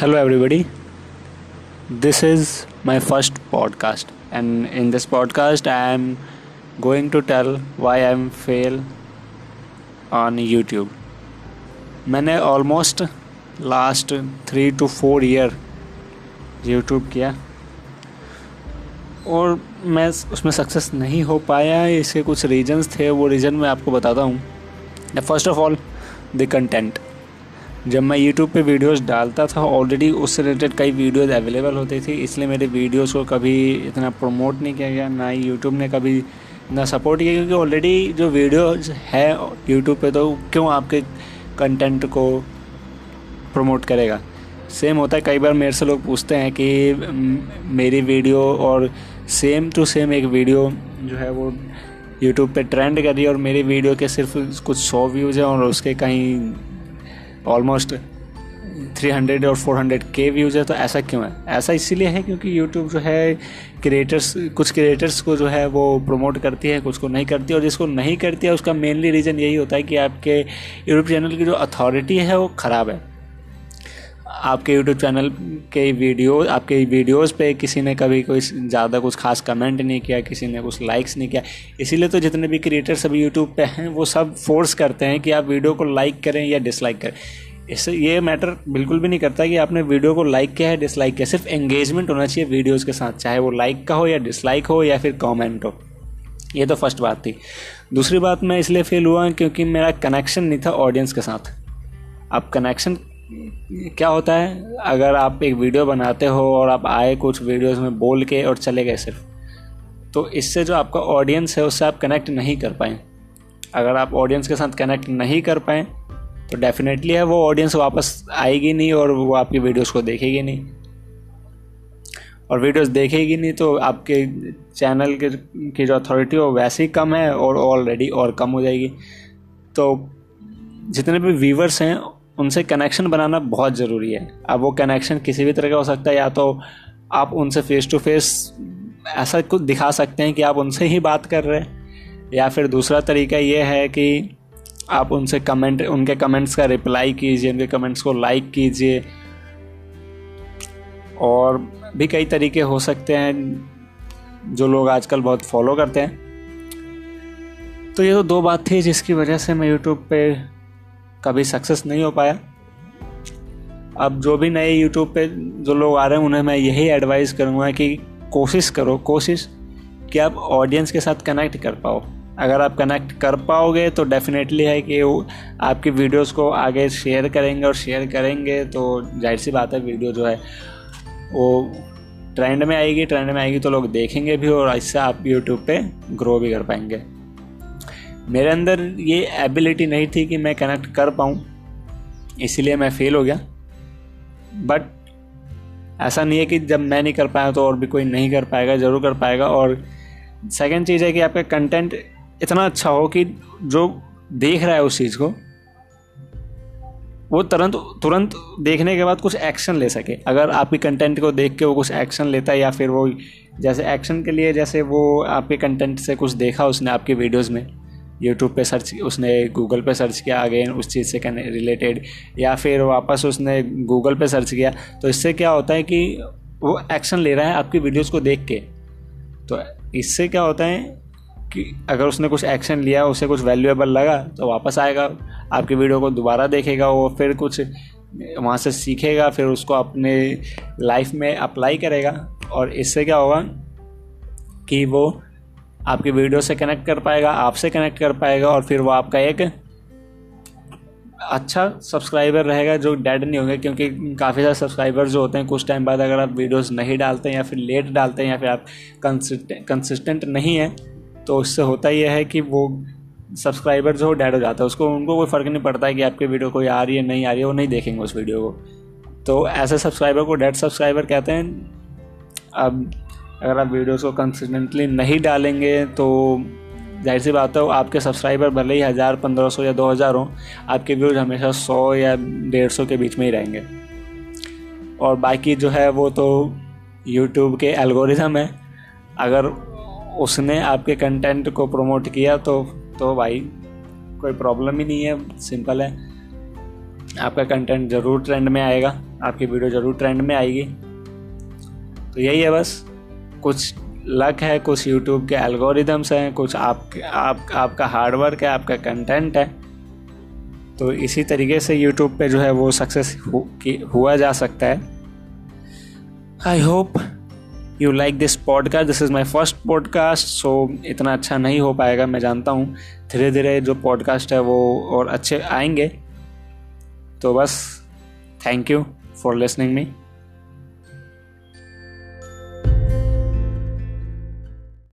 Hello everybody this is my first podcast and in this podcast I am going to tell why I am fail on YouTube मैंने almost last three to four year YouTube किया, और मैं उसमें success नहीं हो पाया। इसके कुछ रीजन्स थे, वो रीजन मैं आपको बताता हूँ। First of all the content जब मैं यूट्यूब पे वीडियोस डालता था ऑलरेडी उससे रिलेटेड कई वीडियोस अवेलेबल होती थी, इसलिए मेरे वीडियोस को कभी इतना प्रमोट नहीं किया गया, ना ही यूट्यूब ने कभी इतना सपोर्ट किया, क्योंकि ऑलरेडी जो वीडियोस है यूट्यूब पे तो क्यों आपके कंटेंट को प्रमोट करेगा? सेम होता है, कई बार मेरे से लोग पूछते हैं कि मेरी वीडियो और सेम टू सेम एक वीडियो जो है वो यूट्यूब पे ट्रेंड कर रही है और मेरी वीडियो के सिर्फ़ कुछ सौ व्यूज़ हैं और उसके कहीं ऑलमोस्ट 300 और 400 के व्यूज़ है तो ऐसा क्यों है? ऐसा इसीलिए है क्योंकि यूट्यूब जो है क्रिएटर्स कुछ क्रिएटर्स को जो है, वो प्रमोट करती है, कुछ को नहीं करती और जिसको नहीं करती है, उसका मेनली रीज़न यही होता है कि आपके यूट्यूब चैनल की जो अथॉरिटी है, वो ख़राब है। आपके यूट्यूब चैनल के वीडियो, आपके वीडियोस पे किसी ने कभी कोई ज़्यादा कुछ खास कमेंट नहीं किया, किसी ने कुछ लाइक्स नहीं किया, इसीलिए तो जितने भी क्रिएटर्स अभी यूट्यूब पे हैं, वो सब फोर्स करते हैं कि आप वीडियो को लाइक करें या डिसलाइक करें। इससे ये मैटर बिल्कुल भी नहीं करता कि आपने वीडियो को लाइक किया है डिसलाइक किया। सिर्फ़ एंगेजमेंट होना चाहिए वीडियोज़ के साथ, चाहे वो लाइक का हो या डिसलाइक हो या फिर कॉमेंट हो। ये तो फ़र्स्ट बात थी। दूसरी बात मैं इसलिए फेल हुआ क्योंकि मेरा कनेक्शन नहीं था ऑडियंस के साथ। अब कनेक्शन क्या होता है? अगर आप एक वीडियो बनाते हो और आप आए कुछ वीडियोस में बोल के और चले गए सिर्फ़ तो इससे जो आपका ऑडियंस है उससे आप कनेक्ट नहीं कर पाए। अगर आप ऑडियंस के साथ कनेक्ट नहीं कर पाए तो डेफिनेटली है वो ऑडियंस वापस आएगी नहीं और वो आपकी वीडियोस को देखेगी नहीं। और वीडियोस देखेगी नहीं तो आपके चैनल के, की जो अथॉरिटी हो वैसे ही कम है और ऑलरेडी और कम हो जाएगी। तो जितने भी व्यूवर्स हैं उनसे कनेक्शन बनाना बहुत ज़रूरी है। अब वो कनेक्शन किसी भी तरह का हो सकता है, या तो आप उनसे फेस टू फेस ऐसा कुछ दिखा सकते हैं कि आप उनसे ही बात कर रहे हैं, या फिर दूसरा तरीका ये है कि आप उनसे कमेंट उनके कमेंट्स का रिप्लाई कीजिए, उनके कमेंट्स को लाइक कीजिए। और भी कई तरीके हो सकते हैं जो लोग आजकल बहुत फॉलो करते हैं। तो ये तो दो बात थी जिसकी वजह से मैं यूट्यूब पे कभी सक्सेस नहीं हो पाया। अब जो भी नए यूट्यूब पे जो लोग आ रहे हैं, उन्हें मैं यही एडवाइस करूँगा कि कोशिश करो, कोशिश कि आप ऑडियंस के साथ कनेक्ट कर पाओ। अगर आप कनेक्ट कर पाओगे तो डेफिनेटली है कि आपकी वीडियोस को आगे शेयर करेंगे और शेयर करेंगे तो ज़ाहिर सी बात है वीडियो जो है, वो ट्रेंड में आएगी ट्रेंड में आएगी तो लोग देखेंगे भी और इससे आप यूट्यूब पे ग्रो भी कर पाएँगे। मेरे अंदर ये एबिलिटी नहीं थी कि मैं कनेक्ट कर पाऊँ, इसीलिए मैं फेल हो गया। बट ऐसा नहीं है कि जब मैं नहीं कर पाया तो और भी कोई नहीं कर पाएगा, ज़रूर कर पाएगा। और सेकेंड चीज़ है कि आपका कंटेंट इतना अच्छा हो कि जो देख रहा है उस चीज़ को, वो तुरंत तुरंत देखने के बाद कुछ एक्शन ले सके। अगर आपके कंटेंट को देख के वो कुछ एक्शन लेता है या फिर वो जैसे एक्शन के लिए जैसे वो आपके कंटेंट से कुछ देखा उसने आपके वीडियोज़ में यूट्यूब पे सर्च उसने गूगल पे सर्च किया अगेन उस चीज़ से रिलेटेड या फिर वापस उसने गूगल पे सर्च किया। तो इससे क्या होता है कि वो एक्शन ले रहा है आपकी वीडियोस को देख के। तो इससे क्या होता है कि अगर उसने कुछ एक्शन लिया, उसे कुछ वैल्यूएबल लगा तो वापस आएगा, आपकी वीडियो को दोबारा देखेगा, वो फिर कुछ वहाँ से सीखेगा, फिर उसको अपने लाइफ में अप्लाई करेगा। और इससे क्या होगा कि वो आपकी वीडियो से कनेक्ट कर पाएगा, आपसे कनेक्ट कर पाएगा और फिर वो आपका एक अच्छा सब्सक्राइबर रहेगा जो डेड नहीं होंगे, क्योंकि काफ़ी सारे सब्सक्राइबर जो होते हैं, कुछ टाइम बाद अगर आप वीडियोस नहीं डालते हैं या फिर लेट डालते हैं या फिर आप कंसिस्टेंट नहीं हैं तो उससे होता यह है कि वो सब्सक्राइबर जो डेड हो जाता है। उसको, उनको कोई फ़र्क नहीं पड़ता है कि आपकी वीडियो कोई आ रही है, नहीं आ रही है, वो नहीं देखेंगे उस वीडियो को। तो ऐसे सब्सक्राइबर को डेड सब्सक्राइबर कहते हैं। अब अगर आप वीडियोस को कंसिस्टेंटली नहीं डालेंगे तो ज़ाहिर सी बात है, आपके सब्सक्राइबर भले ही हज़ार, पंद्रह सौ या दो हज़ार हों, आपके व्यूज़ हमेशा सौ या डेढ़ सौ के बीच में ही रहेंगे। और बाकी जो है, वो तो यूट्यूब के एल्गोरिज़म है। अगर उसने आपके कंटेंट को प्रमोट किया तो तो भाई, कोई प्रॉब्लम ही नहीं है। सिंपल है। आपका कंटेंट ज़रूर ट्रेंड में आएगा। आपकी वीडियो ज़रूर ट्रेंड में आएगी। तो यही है बस। कुछ लक है कुछ यूट्यूब के एल्गोरिदम्स हैं कुछ आप, आप आपका हार्डवर्क है आपका कंटेंट है। तो इसी तरीके से यूट्यूब पे जो है वो सक्सेस हुआ जा सकता है। I hope you like this podcast this is my first podcast so इतना अच्छा नहीं हो पाएगा मैं जानता हूँ। धीरे धीरे जो पॉडकास्ट है वो और अच्छे आएँगे। तो बस thank you for listening me